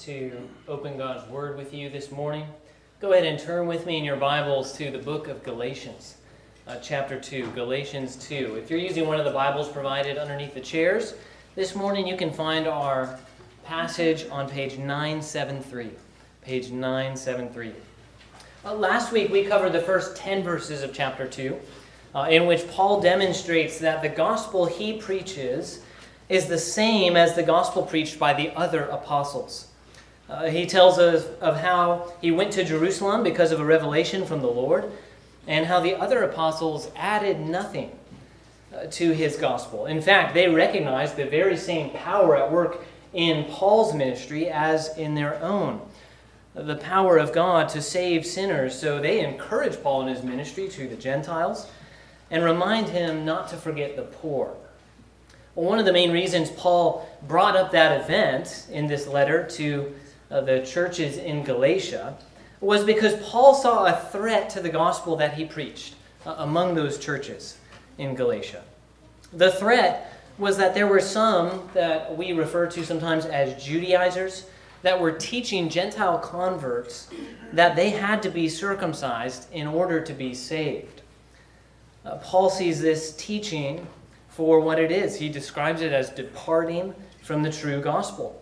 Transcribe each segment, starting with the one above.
to open God's Word with you this morning. Go ahead and turn with me in your Bibles to the book of Galatians, uh, chapter 2. Galatians 2. If you're using one of the Bibles provided underneath the chairs, this morning you can find our passage on page 973. Page 973. Uh, last week we covered the first 10 verses of chapter 2, uh, in which Paul demonstrates that the gospel he preaches is the same as the gospel preached by the other apostles. Uh, he tells us of how he went to Jerusalem because of a revelation from the Lord, and how the other apostles added nothing uh, to his gospel. In fact, they recognized the very same power at work in Paul's ministry as in their own the power of God to save sinners. So they encourage Paul in his ministry to the Gentiles and remind him not to forget the poor. Well, one of the main reasons Paul brought up that event in this letter to uh, the churches in Galatia was because Paul saw a threat to the gospel that he preached uh, among those churches in Galatia. The threat was that there were some that we refer to sometimes as Judaizers that were teaching Gentile converts that they had to be circumcised in order to be saved. Uh, Paul sees this teaching for what it is. He describes it as departing from the true gospel.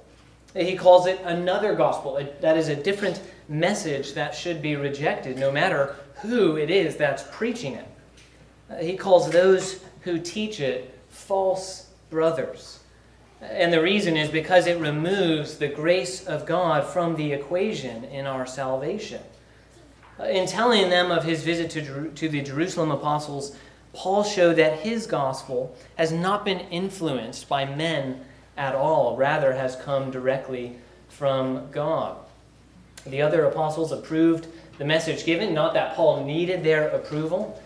He calls it another gospel. That is a different message that should be rejected, no matter who it is that's preaching it. Uh, he calls those who teach it false brothers. And the reason is because it removes the grace of God from the equation in our salvation. Uh, in telling them of his visit to, to the Jerusalem apostles, Paul showed that his gospel has not been influenced by men at all, rather, has come directly from God. The other apostles approved the message given, not that Paul needed their approval,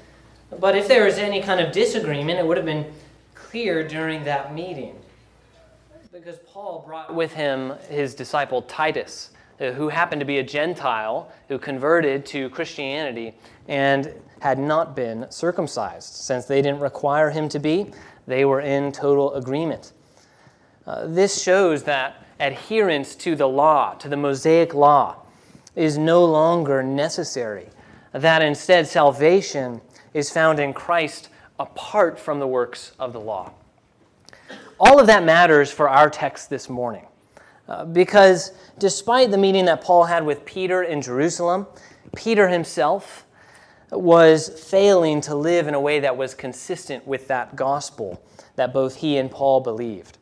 but if there was any kind of disagreement, it would have been clear during that meeting. Because Paul brought with him his disciple Titus, who happened to be a Gentile who converted to Christianity and had not been circumcised. Since they didn't require him to be, they were in total agreement. Uh, this shows that adherence to the law, to the Mosaic law, is no longer necessary. That instead, salvation is found in Christ apart from the works of the law. All of that matters for our text this morning. Uh, because despite the meeting that Paul had with Peter in Jerusalem, Peter himself was failing to live in a way that was consistent with that gospel that both he and Paul believed.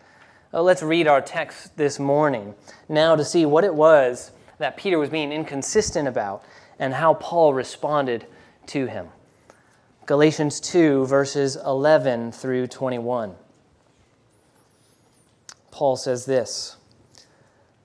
Uh, let's read our text this morning now to see what it was that Peter was being inconsistent about and how Paul responded to him. Galatians 2, verses 11 through 21. Paul says this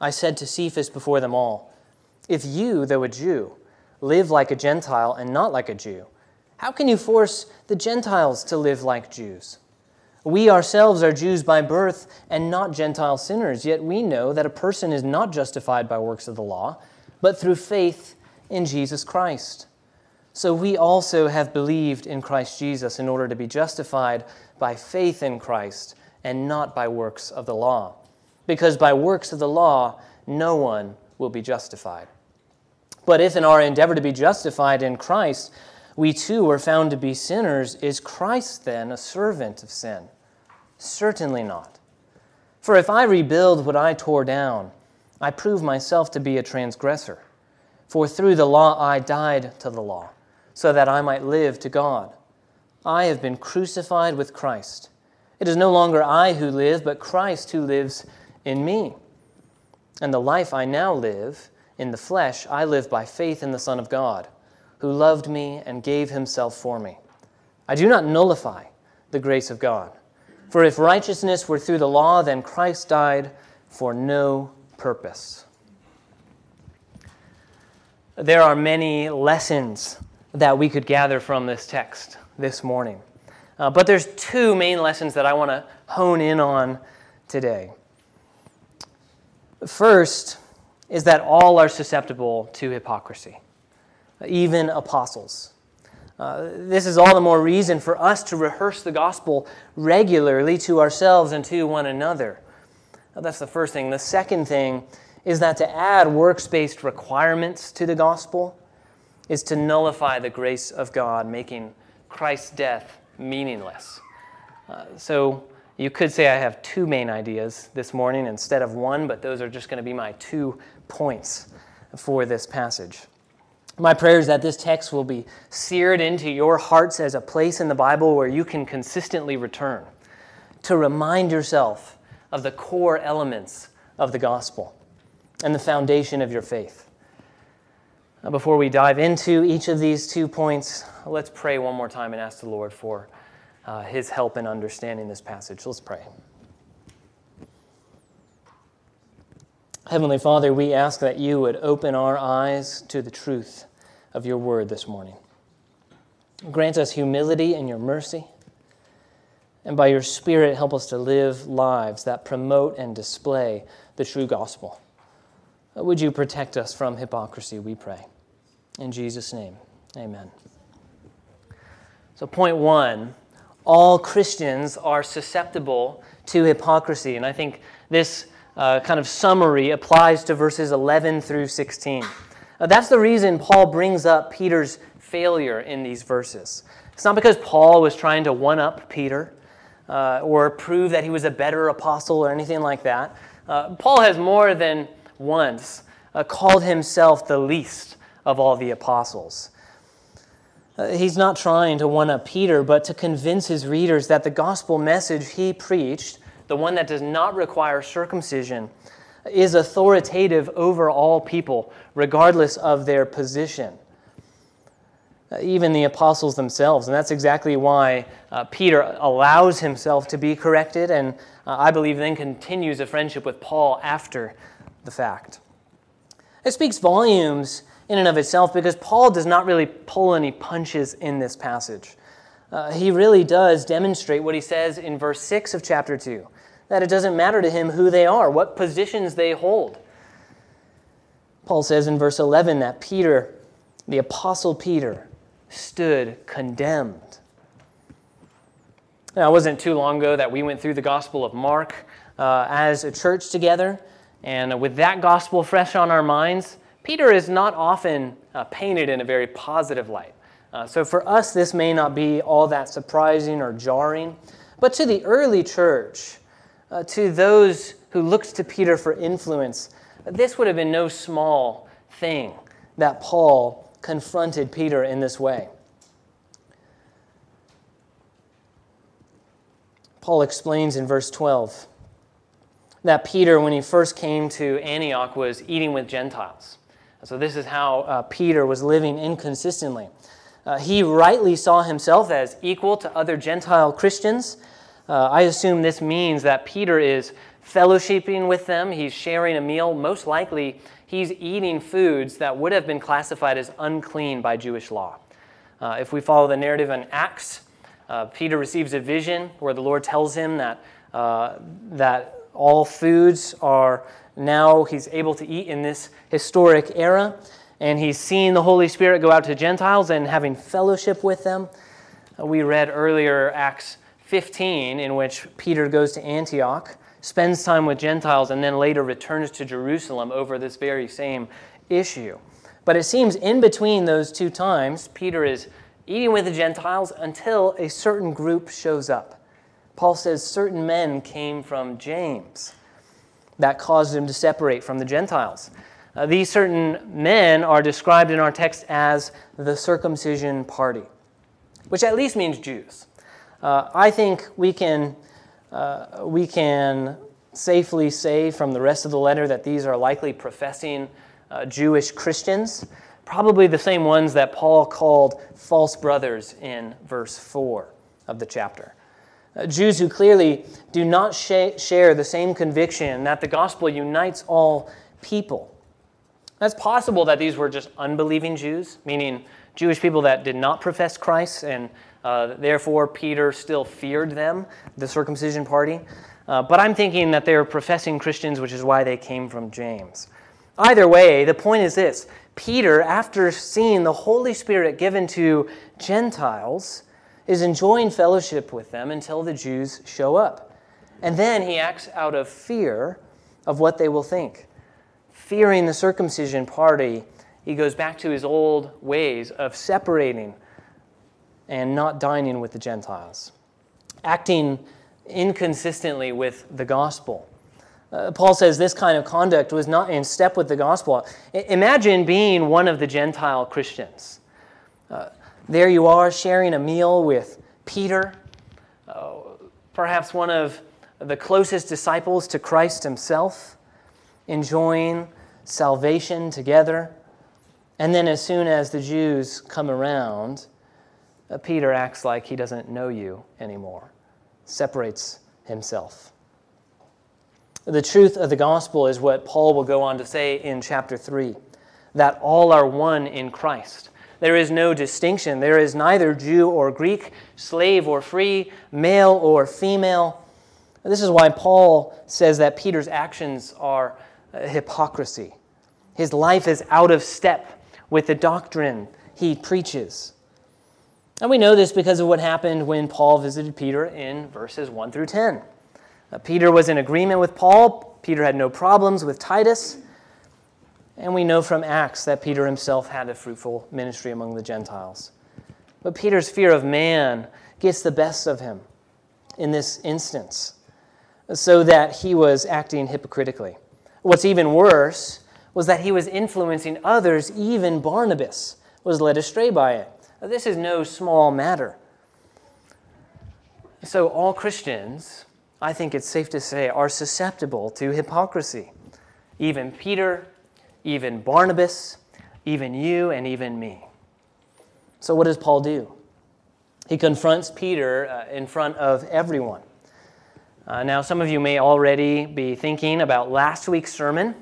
I said to Cephas before them all, If you, though a Jew, live like a Gentile and not like a Jew, how can you force the Gentiles to live like Jews? We ourselves are Jews by birth and not Gentile sinners, yet we know that a person is not justified by works of the law, but through faith in Jesus Christ. So we also have believed in Christ Jesus in order to be justified by faith in Christ and not by works of the law. Because by works of the law, no one will be justified. But if in our endeavor to be justified in Christ, we too are found to be sinners, is Christ then a servant of sin? Certainly not. For if I rebuild what I tore down, I prove myself to be a transgressor. For through the law I died to the law, so that I might live to God. I have been crucified with Christ. It is no longer I who live, but Christ who lives in me. And the life I now live in the flesh, I live by faith in the Son of God, who loved me and gave himself for me. I do not nullify the grace of God. For if righteousness were through the law, then Christ died for no purpose. there are many lessons that we could gather from this text this morning. Uh, but there's two main lessons that I want to hone in on today. First is that all are susceptible to hypocrisy, even apostles. Uh, this is all the more reason for us to rehearse the gospel regularly to ourselves and to one another. That's the first thing. The second thing is that to add works based requirements to the gospel is to nullify the grace of God, making Christ's death meaningless. Uh, so you could say I have two main ideas this morning instead of one, but those are just going to be my two points for this passage. My prayer is that this text will be seared into your hearts as a place in the Bible where you can consistently return to remind yourself of the core elements of the gospel and the foundation of your faith. Before we dive into each of these two points, let's pray one more time and ask the Lord for uh, his help in understanding this passage. Let's pray. Heavenly Father, we ask that you would open our eyes to the truth of your word this morning. Grant us humility in your mercy, and by your Spirit, help us to live lives that promote and display the true gospel. Would you protect us from hypocrisy, we pray. In Jesus' name, amen. So, point one all Christians are susceptible to hypocrisy. And I think this uh, kind of summary applies to verses 11 through 16. Uh, that's the reason Paul brings up Peter's failure in these verses. It's not because Paul was trying to one up Peter uh, or prove that he was a better apostle or anything like that. Uh, Paul has more than once uh, called himself the least of all the apostles. Uh, he's not trying to one up Peter, but to convince his readers that the gospel message he preached, the one that does not require circumcision, is authoritative over all people, regardless of their position. Uh, even the apostles themselves. And that's exactly why uh, Peter allows himself to be corrected, and uh, I believe then continues a friendship with Paul after the fact. It speaks volumes in and of itself because Paul does not really pull any punches in this passage. Uh, he really does demonstrate what he says in verse 6 of chapter 2 that it doesn't matter to him who they are, what positions they hold. Paul says in verse 11 that Peter, the Apostle Peter, stood condemned. Now, it wasn't too long ago that we went through the Gospel of Mark uh, as a church together, and with that gospel fresh on our minds, Peter is not often uh, painted in a very positive light. Uh, so for us, this may not be all that surprising or jarring. But to the early church, uh, to those who looked to Peter for influence, this would have been no small thing that Paul confronted Peter in this way. Paul explains in verse 12 that Peter, when he first came to Antioch, was eating with Gentiles. So, this is how uh, Peter was living inconsistently. Uh, he rightly saw himself as equal to other Gentile Christians. Uh, I assume this means that Peter is fellowshipping with them, he's sharing a meal. Most likely, he's eating foods that would have been classified as unclean by Jewish law. Uh, if we follow the narrative in Acts, uh, Peter receives a vision where the Lord tells him that, uh, that all foods are now he's able to eat in this historic era, and he's seeing the Holy Spirit go out to Gentiles and having fellowship with them. Uh, we read earlier Acts 15, in which Peter goes to Antioch, spends time with Gentiles, and then later returns to Jerusalem over this very same issue. But it seems in between those two times, Peter is eating with the Gentiles until a certain group shows up. Paul says certain men came from James that caused him to separate from the Gentiles. Uh, these certain men are described in our text as the circumcision party, which at least means Jews. Uh, I think we can, uh, we can safely say from the rest of the letter that these are likely professing uh, Jewish Christians, probably the same ones that Paul called false brothers in verse 4 of the chapter. Uh, Jews who clearly do not sh- share the same conviction that the gospel unites all people. That's possible that these were just unbelieving Jews, meaning Jewish people that did not profess Christ, and uh, therefore Peter still feared them, the circumcision party. Uh, but I'm thinking that they were professing Christians, which is why they came from James. Either way, the point is this Peter, after seeing the Holy Spirit given to Gentiles, is enjoying fellowship with them until the Jews show up. And then he acts out of fear of what they will think. Fearing the circumcision party, he goes back to his old ways of separating and not dining with the Gentiles, acting inconsistently with the gospel. Uh, Paul says this kind of conduct was not in step with the gospel. I- imagine being one of the Gentile Christians. Uh, there you are sharing a meal with Peter, uh, perhaps one of the closest disciples to Christ himself, enjoying salvation together. And then, as soon as the Jews come around, uh, Peter acts like he doesn't know you anymore, separates himself. The truth of the gospel is what Paul will go on to say in chapter 3 that all are one in Christ. There is no distinction. There is neither Jew or Greek, slave or free, male or female. This is why Paul says that Peter's actions are hypocrisy. His life is out of step with the doctrine he preaches. And we know this because of what happened when Paul visited Peter in verses 1 through 10. Uh, Peter was in agreement with Paul. Peter had no problems with Titus. And we know from Acts that Peter himself had a fruitful ministry among the Gentiles. But Peter's fear of man gets the best of him in this instance, so that he was acting hypocritically. What's even worse was that he was influencing others, even Barnabas was led astray by it. This is no small matter. So, all Christians I think it's safe to say, are susceptible to hypocrisy. Even Peter, even Barnabas, even you, and even me. So, what does Paul do? He confronts Peter uh, in front of everyone. Uh, now, some of you may already be thinking about last week's sermon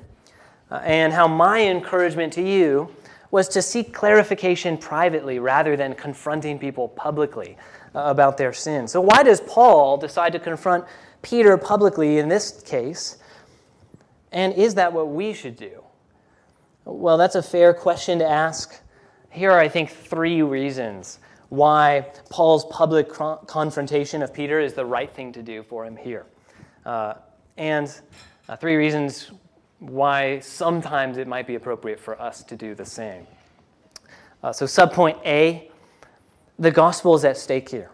uh, and how my encouragement to you was to seek clarification privately rather than confronting people publicly uh, about their sin. So, why does Paul decide to confront Peter publicly in this case? And is that what we should do? Well, that's a fair question to ask. Here are, I think, three reasons why Paul's public confrontation of Peter is the right thing to do for him here. Uh, and uh, three reasons why sometimes it might be appropriate for us to do the same. Uh, so, subpoint A the gospel is at stake here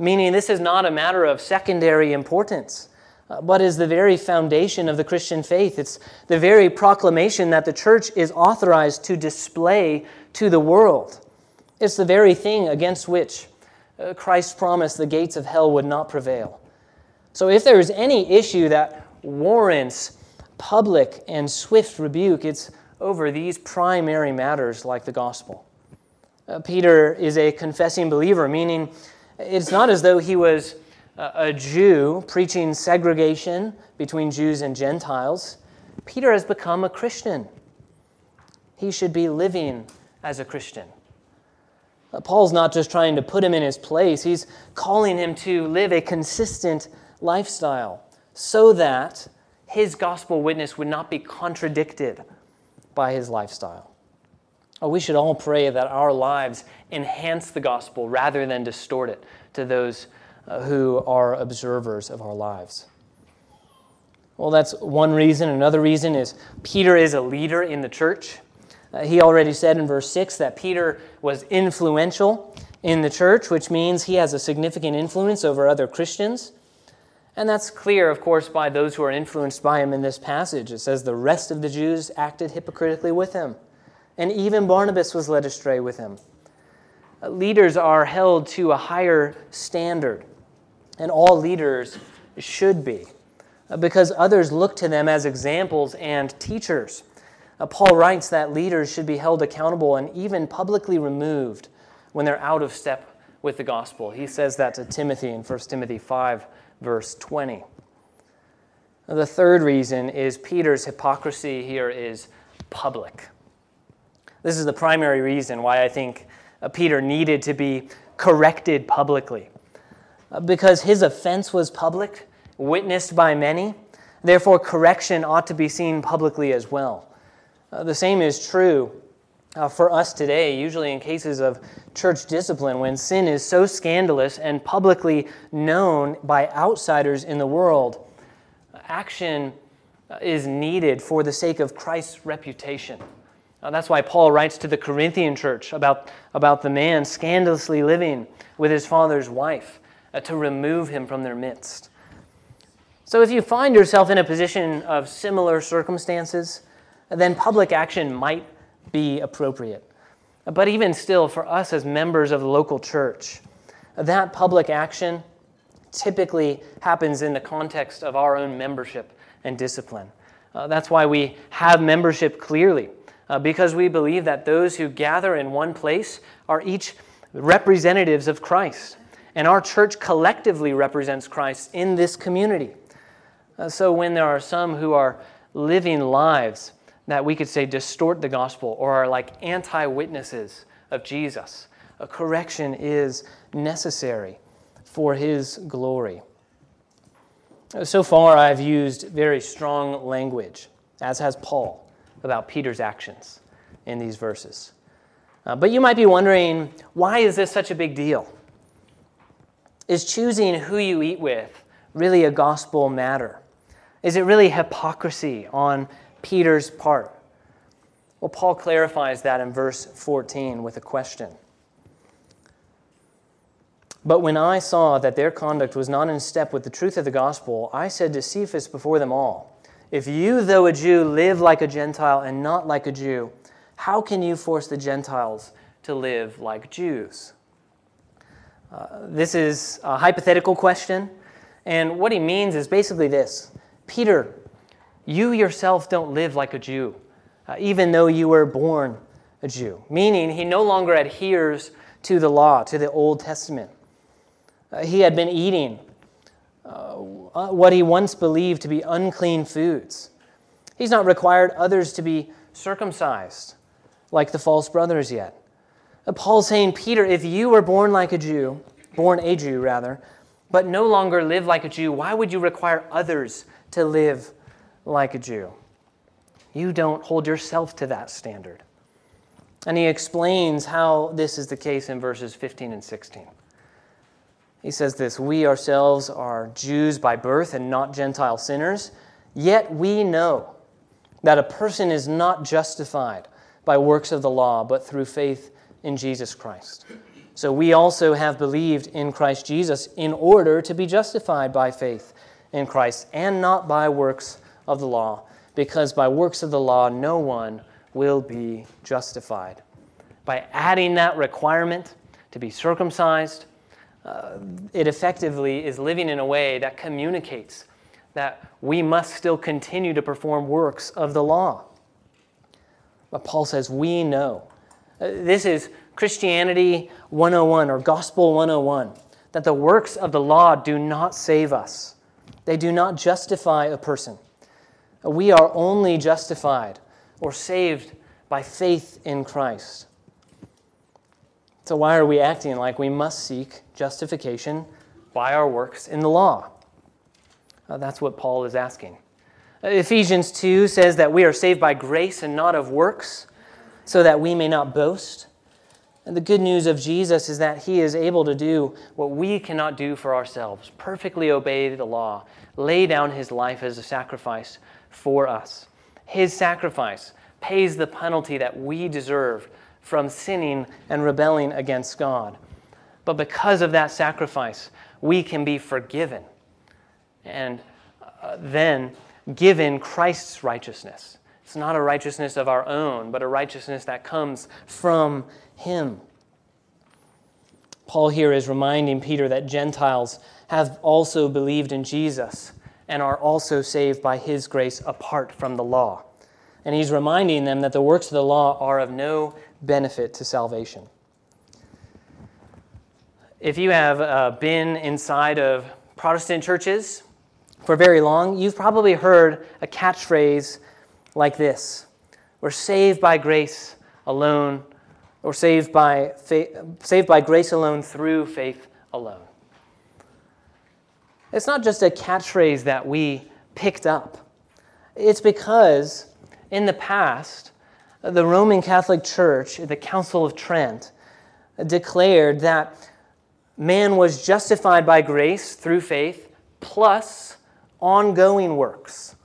meaning this is not a matter of secondary importance, but is the very foundation of the Christian faith. It's the very proclamation that the church is authorized to display to the world. It's the very thing against which uh, Christ promised the gates of hell would not prevail. So, if there is any issue that warrants public and swift rebuke, it's over these primary matters like the gospel. Uh, Peter is a confessing believer, meaning it's not as though he was a Jew preaching segregation between Jews and Gentiles. Peter has become a Christian. He should be living as a Christian. Paul's not just trying to put him in his place, he's calling him to live a consistent lifestyle so that his gospel witness would not be contradicted by his lifestyle. Oh, we should all pray that our lives enhance the gospel rather than distort it to those who are observers of our lives. Well, that's one reason. Another reason is Peter is a leader in the church. Uh, he already said in verse 6 that Peter was influential in the church, which means he has a significant influence over other Christians. And that's clear, of course, by those who are influenced by him in this passage. It says the rest of the Jews acted hypocritically with him and even Barnabas was led astray with him. Leaders are held to a higher standard, and all leaders should be, because others look to them as examples and teachers. Uh, Paul writes that leaders should be held accountable and even publicly removed when they're out of step with the gospel. He says that to Timothy in 1 Timothy 5, verse 20. The third reason is Peter's hypocrisy here is public. This is the primary reason why I think uh, Peter needed to be corrected publicly. Because his offense was public, witnessed by many, therefore, correction ought to be seen publicly as well. Uh, the same is true uh, for us today, usually in cases of church discipline, when sin is so scandalous and publicly known by outsiders in the world. Action uh, is needed for the sake of Christ's reputation. Uh, that's why Paul writes to the Corinthian church about, about the man scandalously living with his father's wife uh, to remove him from their midst. So, if you find yourself in a position of similar circumstances, then public action might be appropriate. But even still, for us as members of the local church, that public action typically happens in the context of our own membership and discipline. Uh, that's why we have membership clearly uh, because we believe that those who gather in one place are each representatives of Christ. And our church collectively represents Christ in this community. Uh, so when there are some who are living lives that we could say distort the gospel or are like anti witnesses of Jesus, a correction is necessary for his glory. So far, I've used very strong language, as has Paul about Peter's actions in these verses. Uh, but you might be wondering why is this such a big deal? Is choosing who you eat with really a gospel matter? Is it really hypocrisy on Peter's part? Well, Paul clarifies that in verse 14 with a question. But when I saw that their conduct was not in step with the truth of the gospel, I said to Cephas before them all, if you, though a Jew, live like a Gentile and not like a Jew, how can you force the Gentiles to live like Jews? Uh, this is a hypothetical question, and what he means is basically this Peter, you yourself don't live like a Jew, uh, even though you were born a Jew, meaning he no longer adheres to the law, to the Old Testament. Uh, he had been eating uh, what he once believed to be unclean foods. He's not required others to be circumcised like the false brothers yet. Paul's saying, Peter, if you were born like a Jew, born a Jew rather, but no longer live like a Jew, why would you require others to live like a Jew? You don't hold yourself to that standard. And he explains how this is the case in verses 15 and 16. He says this We ourselves are Jews by birth and not Gentile sinners, yet we know that a person is not justified by works of the law, but through faith in Jesus Christ. So we also have believed in Christ Jesus in order to be justified by faith in Christ and not by works of the law, because by works of the law no one will be justified. By adding that requirement to be circumcised, uh, it effectively is living in a way that communicates that we must still continue to perform works of the law. But Paul says, we know. Uh, this is Christianity 101 or Gospel 101 that the works of the law do not save us, they do not justify a person. We are only justified or saved by faith in Christ. So, why are we acting like we must seek justification by our works in the law? Uh, that's what Paul is asking. Ephesians 2 says that we are saved by grace and not of works, so that we may not boast. And the good news of Jesus is that he is able to do what we cannot do for ourselves perfectly obey the law, lay down his life as a sacrifice for us. His sacrifice pays the penalty that we deserve from sinning and rebelling against God. But because of that sacrifice, we can be forgiven and uh, then given Christ's righteousness. It's not a righteousness of our own, but a righteousness that comes from Him. Paul here is reminding Peter that Gentiles have also believed in Jesus and are also saved by His grace apart from the law. And he's reminding them that the works of the law are of no benefit to salvation. If you have uh, been inside of Protestant churches for very long, you've probably heard a catchphrase like this We're saved by grace alone, or saved by, faith, saved by grace alone through faith alone. It's not just a catchphrase that we picked up. It's because in the past, the Roman Catholic Church, the Council of Trent, declared that man was justified by grace through faith plus ongoing works.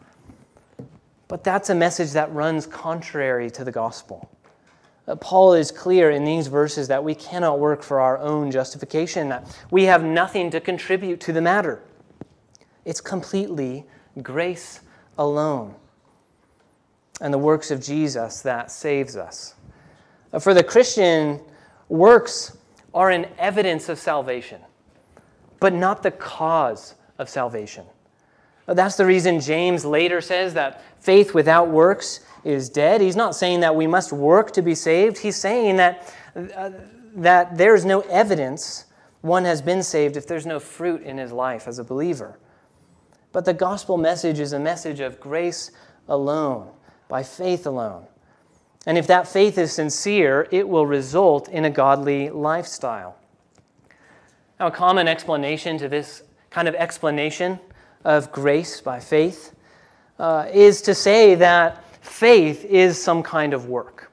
But that's a message that runs contrary to the gospel. Uh, Paul is clear in these verses that we cannot work for our own justification, that we have nothing to contribute to the matter. It's completely grace alone and the works of Jesus that saves us. Uh, for the Christian, works are an evidence of salvation, but not the cause of salvation. That's the reason James later says that faith without works is dead. He's not saying that we must work to be saved. He's saying that, uh, that there's no evidence one has been saved if there's no fruit in his life as a believer. But the gospel message is a message of grace alone, by faith alone. And if that faith is sincere, it will result in a godly lifestyle. Now, a common explanation to this kind of explanation of grace by faith uh, is to say that faith is some kind of work.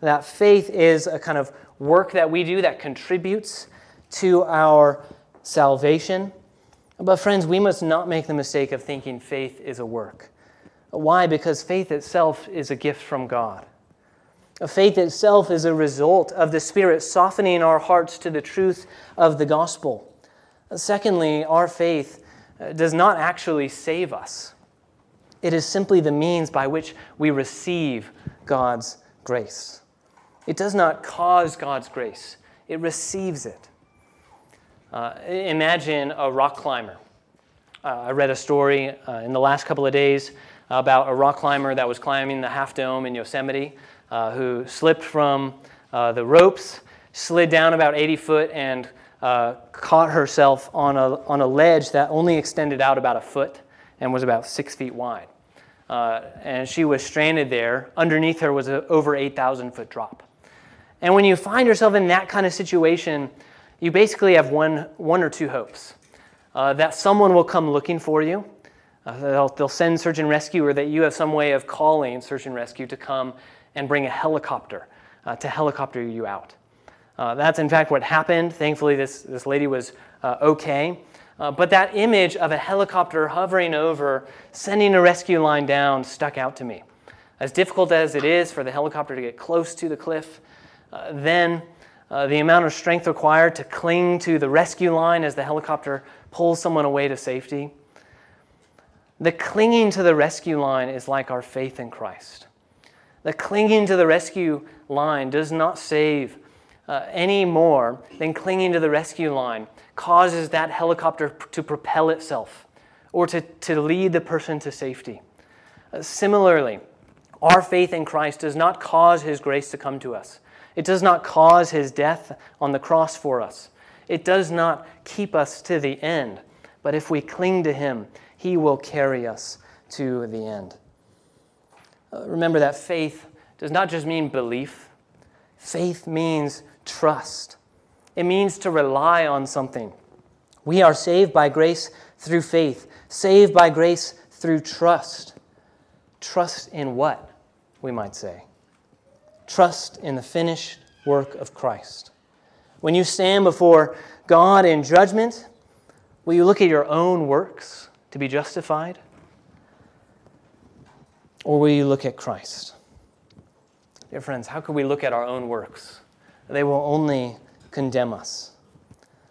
That faith is a kind of work that we do that contributes to our salvation. But, friends, we must not make the mistake of thinking faith is a work. Why? Because faith itself is a gift from God. Faith itself is a result of the Spirit softening our hearts to the truth of the gospel. Secondly, our faith does not actually save us, it is simply the means by which we receive God's grace. It does not cause God's grace, it receives it. Uh, imagine a rock climber. Uh, I read a story uh, in the last couple of days about a rock climber that was climbing the Half Dome in Yosemite uh, who slipped from uh, the ropes, slid down about 80 foot, and uh, caught herself on a, on a ledge that only extended out about a foot and was about six feet wide. Uh, and she was stranded there. Underneath her was an over 8,000 foot drop. And when you find yourself in that kind of situation, you basically have one, one or two hopes uh, that someone will come looking for you. Uh, they'll, they'll send search and rescue, or that you have some way of calling search and rescue to come and bring a helicopter uh, to helicopter you out. Uh, that's in fact what happened. Thankfully, this, this lady was uh, okay. Uh, but that image of a helicopter hovering over, sending a rescue line down, stuck out to me. As difficult as it is for the helicopter to get close to the cliff, uh, then uh, the amount of strength required to cling to the rescue line as the helicopter pulls someone away to safety. The clinging to the rescue line is like our faith in Christ. The clinging to the rescue line does not save uh, any more than clinging to the rescue line causes that helicopter to propel itself or to, to lead the person to safety. Uh, similarly, our faith in Christ does not cause his grace to come to us. It does not cause his death on the cross for us. It does not keep us to the end. But if we cling to him, he will carry us to the end. Uh, remember that faith does not just mean belief, faith means trust. It means to rely on something. We are saved by grace through faith, saved by grace through trust. Trust in what, we might say? Trust in the finished work of Christ. When you stand before God in judgment, will you look at your own works to be justified? Or will you look at Christ? Dear friends, how can we look at our own works? They will only condemn us.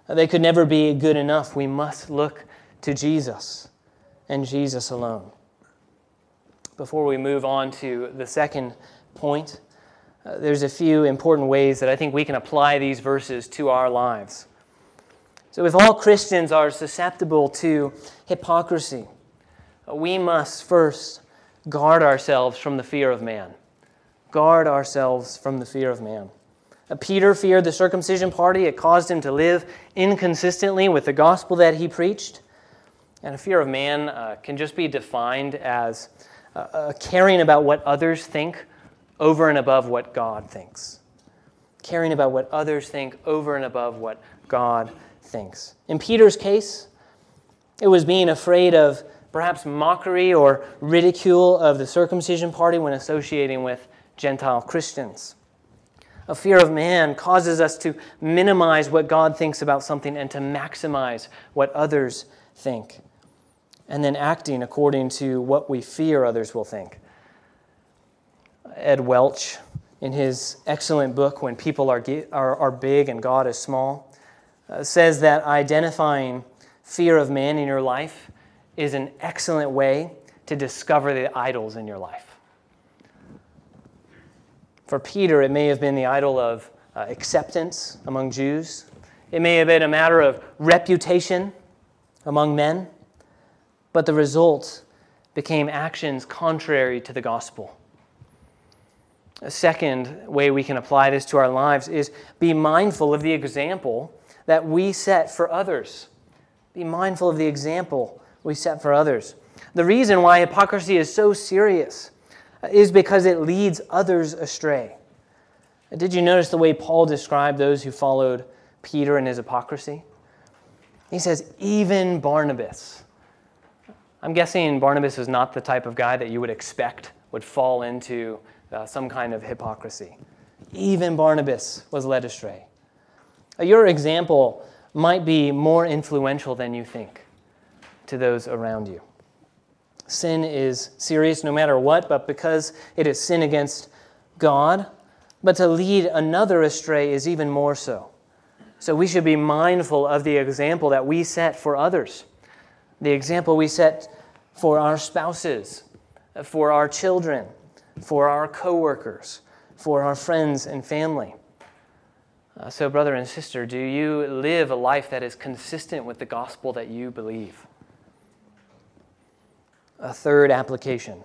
They could never be good enough. We must look to Jesus and Jesus alone. Before we move on to the second point, uh, there's a few important ways that I think we can apply these verses to our lives. So, if all Christians are susceptible to hypocrisy, we must first guard ourselves from the fear of man. Guard ourselves from the fear of man. Uh, Peter feared the circumcision party. It caused him to live inconsistently with the gospel that he preached. And a fear of man uh, can just be defined as uh, caring about what others think over and above what God thinks. Caring about what others think over and above what God thinks. In Peter's case, it was being afraid of perhaps mockery or ridicule of the circumcision party when associating with Gentile Christians. A fear of man causes us to minimize what God thinks about something and to maximize what others think, and then acting according to what we fear others will think. Ed Welch, in his excellent book, When People Are, are, are Big and God is Small, uh, says that identifying fear of man in your life is an excellent way to discover the idols in your life. For Peter, it may have been the idol of uh, acceptance among Jews. It may have been a matter of reputation among men. But the result became actions contrary to the gospel. A second way we can apply this to our lives is be mindful of the example that we set for others. Be mindful of the example we set for others. The reason why hypocrisy is so serious is because it leads others astray. Did you notice the way Paul described those who followed Peter and his hypocrisy? He says, even Barnabas. I'm guessing Barnabas is not the type of guy that you would expect would fall into uh, some kind of hypocrisy. Even Barnabas was led astray. Uh, your example might be more influential than you think to those around you. Sin is serious no matter what, but because it is sin against God, but to lead another astray is even more so. So we should be mindful of the example that we set for others, the example we set for our spouses, for our children, for our coworkers, for our friends and family. Uh, so, brother and sister, do you live a life that is consistent with the gospel that you believe? A third application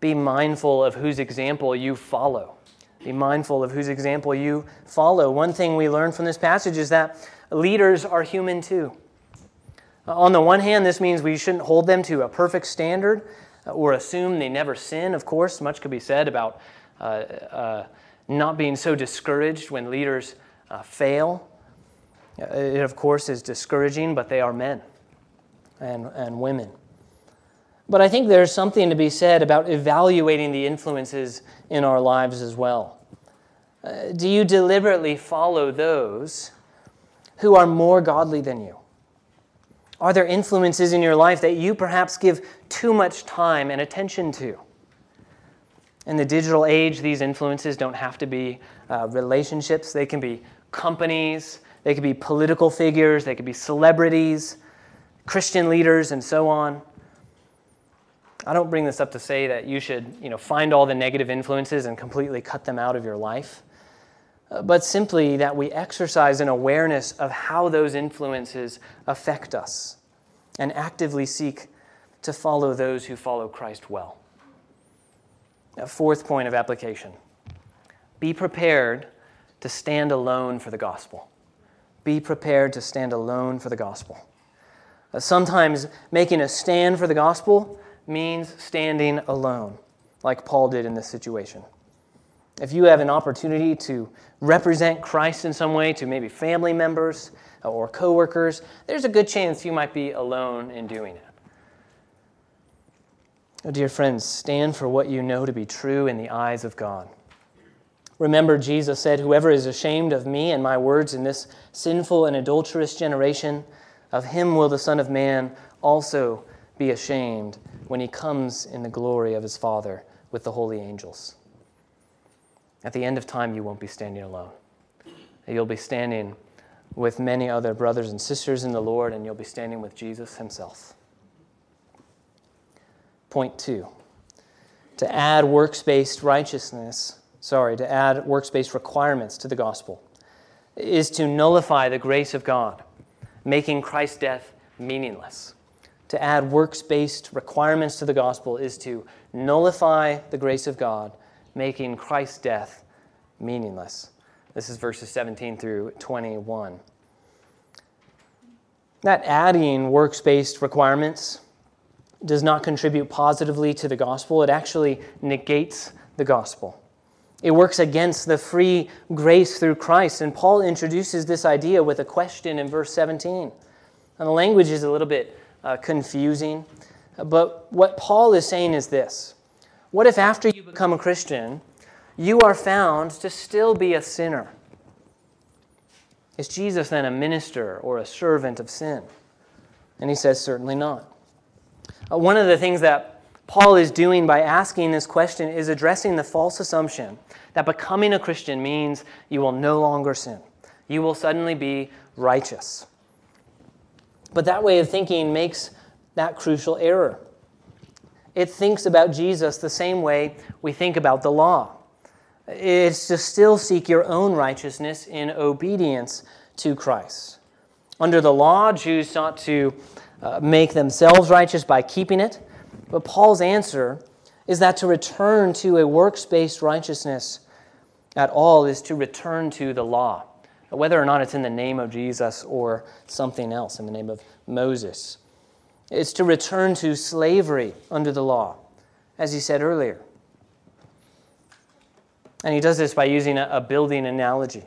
be mindful of whose example you follow. Be mindful of whose example you follow. One thing we learn from this passage is that leaders are human too. On the one hand, this means we shouldn't hold them to a perfect standard or assume they never sin. Of course, much could be said about uh, uh, not being so discouraged when leaders uh, fail. Uh, it, of course, is discouraging, but they are men and, and women. But I think there's something to be said about evaluating the influences in our lives as well. Uh, do you deliberately follow those who are more godly than you? Are there influences in your life that you perhaps give too much time and attention to? In the digital age, these influences don't have to be uh, relationships, they can be companies, they could be political figures, they could be celebrities, Christian leaders, and so on. I don't bring this up to say that you should, you know, find all the negative influences and completely cut them out of your life, uh, but simply that we exercise an awareness of how those influences affect us and actively seek to follow those who follow Christ well. A fourth point of application be prepared to stand alone for the gospel. Be prepared to stand alone for the gospel. Uh, sometimes making a stand for the gospel means standing alone, like Paul did in this situation. If you have an opportunity to represent Christ in some way to maybe family members or coworkers, there's a good chance you might be alone in doing it. Oh, dear friends, stand for what you know to be true in the eyes of God. Remember, Jesus said, Whoever is ashamed of me and my words in this sinful and adulterous generation, of him will the Son of Man also be ashamed when he comes in the glory of his Father with the holy angels. At the end of time, you won't be standing alone. You'll be standing with many other brothers and sisters in the Lord, and you'll be standing with Jesus himself. Point two to add works based righteousness, sorry, to add works based requirements to the gospel is to nullify the grace of God, making Christ's death meaningless to add works based requirements to the gospel is to nullify the grace of God, making Christ's death meaningless. This is verses 17 through 21. That adding works based requirements does not contribute positively to the gospel, it actually negates the gospel. It works against the free grace through Christ. And Paul introduces this idea with a question in verse 17. And the language is a little bit uh, confusing. But what Paul is saying is this What if after you become a Christian, you are found to still be a sinner? Is Jesus then a minister or a servant of sin? And he says, certainly not. Uh, one of the things that Paul is doing by asking this question is addressing the false assumption that becoming a Christian means you will no longer sin. You will suddenly be righteous. But that way of thinking makes that crucial error. It thinks about Jesus the same way we think about the law. It's to still seek your own righteousness in obedience to Christ. Under the law, Jews sought to uh, make themselves righteous by keeping it. But Paul's answer is that to return to a works based righteousness at all is to return to the law, whether or not it's in the name of Jesus or something else, in the name of Moses. It's to return to slavery under the law, as he said earlier. And he does this by using a, building analogy.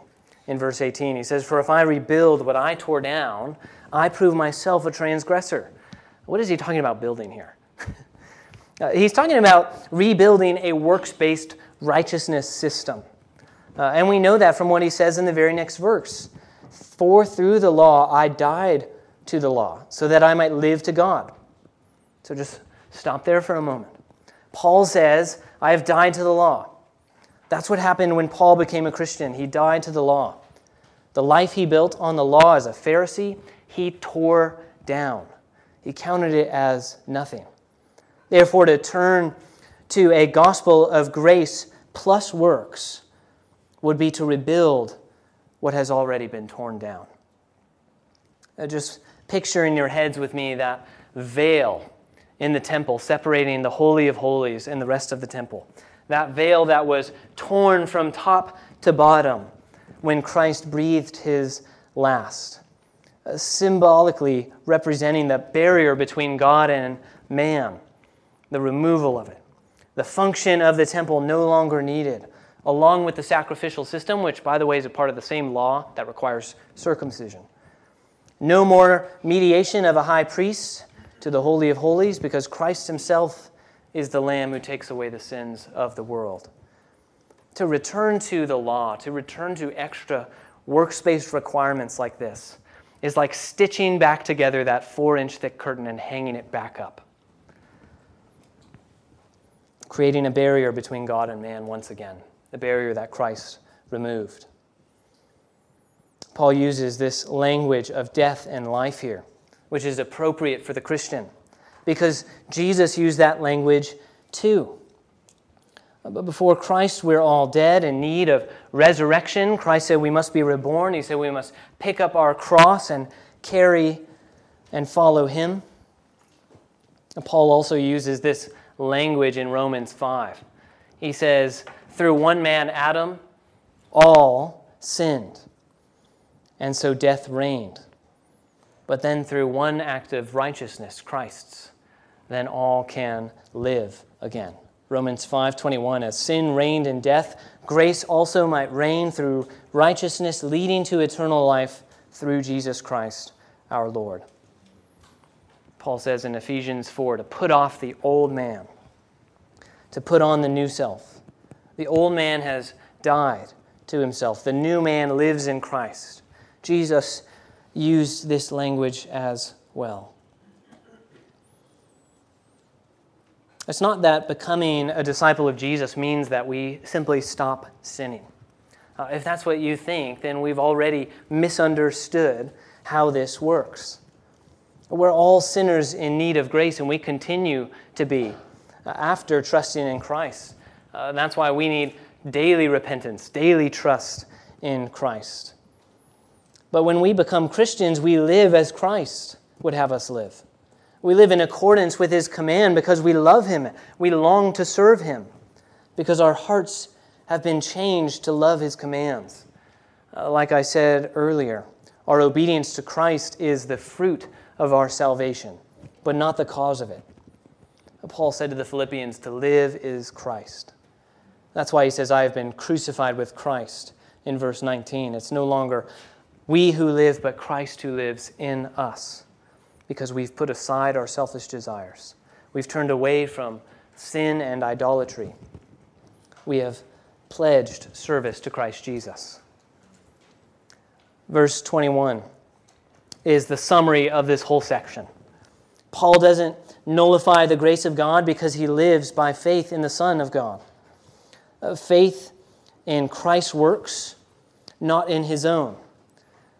In verse 18, he says, For if I rebuild what I tore down, I prove myself a transgressor. What is he talking about building here? uh, he's talking about rebuilding a works based righteousness system. Uh, and we know that from what he says in the very next verse. For through the law I died to the law, so that I might live to God. So just stop there for a moment. Paul says, I have died to the law. That's what happened when Paul became a Christian. He died to the law. The life he built on the law as a Pharisee, he tore down. He counted it as nothing. Therefore, to turn to a gospel of grace plus works would be to rebuild what has already been torn down. Uh, just picture in your heads with me that veil in the temple separating the Holy of Holies and the rest of the temple. That veil that was torn from top to bottom when Christ breathed his last, uh, symbolically representing the barrier between God and man, the removal of it. The function of the temple no longer needed along with the sacrificial system, which, by the way, is a part of the same law that requires circumcision. No more mediation of a high priest to the Holy of Holies, because Christ himself is the Lamb who takes away the sins of the world. To return to the law, to return to extra works based requirements like this, is like stitching back together that four inch thick curtain and hanging it back up, creating a barrier between God and man once again the barrier that Christ removed. Paul uses this language of death and life here, which is appropriate for the Christian, because Jesus used that language too. But before Christ, we're all dead in need of resurrection. Christ said we must be reborn. He said we must pick up our cross and carry and follow Him. Paul also uses this language in Romans 5. He says, through one man, Adam, all sinned. And so death reigned. But then through one act of righteousness, Christ's, then all can live again. Romans 5:21 as sin reigned in death, grace also might reign through righteousness leading to eternal life through Jesus Christ our Lord. Paul says in Ephesians 4 to put off the old man, to put on the new self the old man has died to himself. The new man lives in Christ. Jesus used this language as well. It's not that becoming a disciple of Jesus means that we simply stop sinning. Uh, if that's what you think, then we've already misunderstood how this works. We're all sinners in need of grace, and we continue to be uh, after trusting in Christ. Uh, that's why we need daily repentance, daily trust in Christ. But when we become Christians, we live as Christ would have us live. We live in accordance with his command because we love him. We long to serve him because our hearts have been changed to love his commands. Uh, like I said earlier, our obedience to Christ is the fruit of our salvation, but not the cause of it. Paul said to the Philippians, To live is Christ That's why he says, I have been crucified with Christ in verse 19. It's no longer we who live, but Christ who lives in us because we've put aside our selfish desires. We've turned away from sin and idolatry. We have pledged service to Christ Jesus. Verse 21 is the summary of this whole section. Paul doesn't nullify the grace of God because he lives by faith in the Son of God. Faith in Christ's works, not in his own.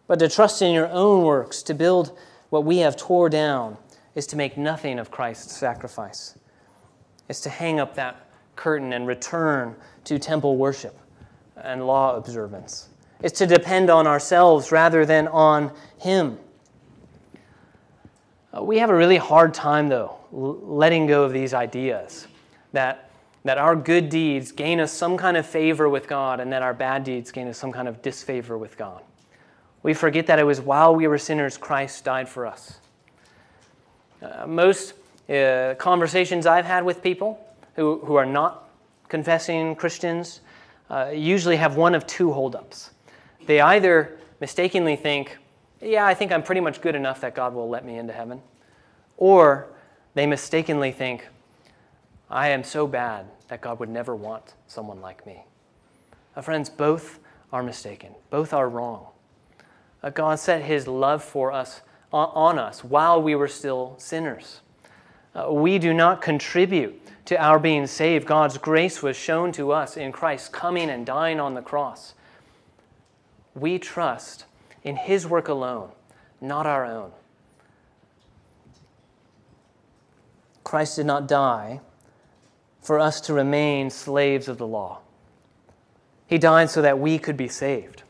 But to trust in your own works, to build what we have tore down, is to make nothing of Christ's sacrifice. It's to hang up that curtain and return to temple worship and law observance. It's to depend on ourselves rather than on Him. Uh, we have a really hard time, though, letting go of these ideas that, that our good deeds gain us some kind of favor with God and that our bad deeds gain us some kind of disfavor with God. We forget that it was while we were sinners Christ died for us. Uh, most uh, conversations I've had with people who, who are not confessing Christians uh, usually have one of two holdups. They either mistakenly think, yeah, I think I'm pretty much good enough that God will let me into heaven, or they mistakenly think, I am so bad that God would never want someone like me. Uh, friends, both are mistaken, both are wrong. Uh, God set his love for us on, us while we were still sinners. Uh, we do not contribute to our being saved. God's grace was shown to us in Christ coming and dying on the cross. We trust in his work alone, not our own. Christ did not die for us to remain slaves of the law. He died so that we could be saved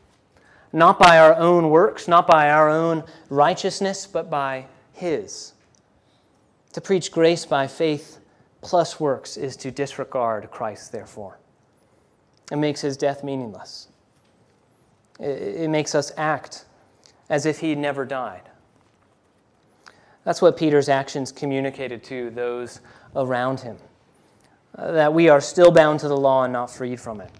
not by our own works, not by our own righteousness, but by His. To preach grace by faith plus works is to disregard Christ, therefore. It makes His death meaningless. It makes us act as if He never died. That's what Peter's actions communicated to those around him that we are still bound to the law and not freed from it.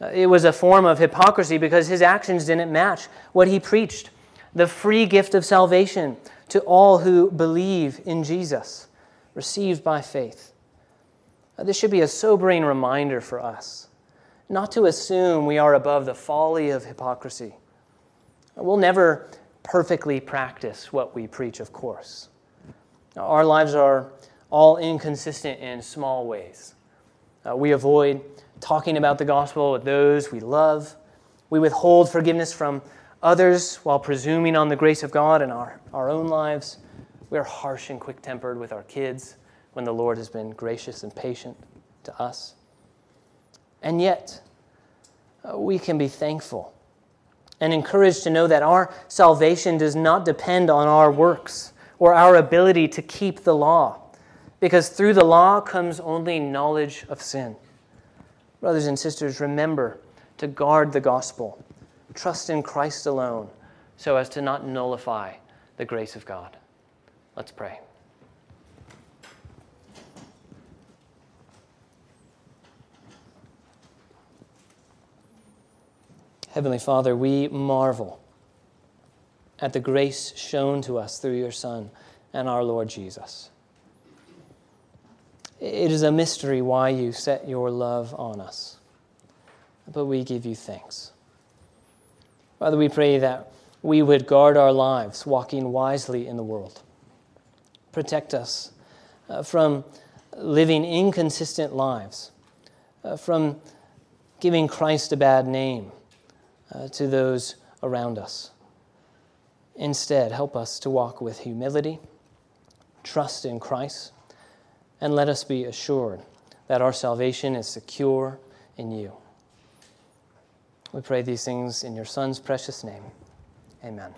Uh, it was a form of hypocrisy because his actions didn't match what he preached the free gift of salvation to all who believe in Jesus, received by faith. Uh, this should be a sobering reminder for us not to assume we are above the folly of hypocrisy. We'll never perfectly practice what we preach, of course. Our lives are all inconsistent in small ways. Uh, we avoid talking about the gospel with those we love. We withhold forgiveness from others while presuming on the grace of God in our, our own lives. We are harsh and quick tempered with our kids when the Lord has been gracious and patient to us. And yet, uh, we can be thankful and encouraged to know that our salvation does not depend on our works or our ability to keep the law, because through the law comes only knowledge of sin. Brothers and sisters, remember to guard the gospel. Trust in Christ alone so as to not nullify the grace of God. Let's pray. Heavenly Father, we marvel at the grace shown to us through your Son and our Lord Jesus. It is a mystery why you set your love on us. But we give you thanks. Father, we pray that we would guard our lives, walking wisely in the world. Protect us uh, from living inconsistent lives, uh, from giving Christ a bad name uh, to those around us. Instead, help us to walk with humility, trust in Christ and let us be assured that our salvation is secure in you. We pray these things in your Son's precious name. Amen.